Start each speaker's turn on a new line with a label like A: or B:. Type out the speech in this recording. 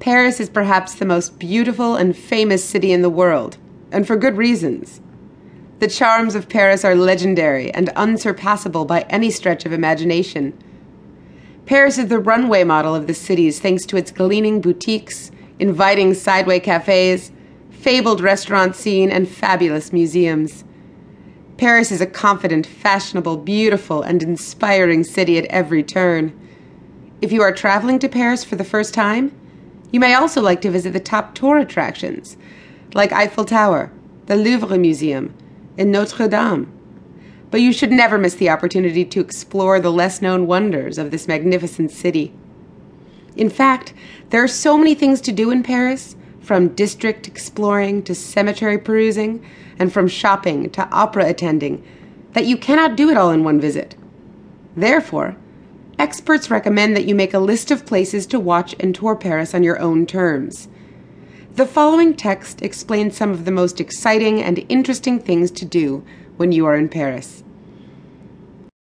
A: Paris is perhaps the most beautiful and famous city in the world, and for good reasons. The charms of Paris are legendary and unsurpassable by any stretch of imagination. Paris is the runway model of the cities thanks to its gleaming boutiques, inviting sideway cafes, fabled restaurant scene, and fabulous museums. Paris is a confident, fashionable, beautiful, and inspiring city at every turn. If you are traveling to Paris for the first time, you may also like to visit the top tour attractions, like Eiffel Tower, the Louvre Museum, and Notre Dame. But you should never miss the opportunity to explore the less known wonders of this magnificent city. In fact, there are so many things to do in Paris, from district exploring to cemetery perusing, and from shopping to opera attending, that you cannot do it all in one visit. Therefore, experts recommend that you make a list of places to watch and tour Paris on your own terms. The following text explains some of the most exciting and interesting things to do when you are in Paris.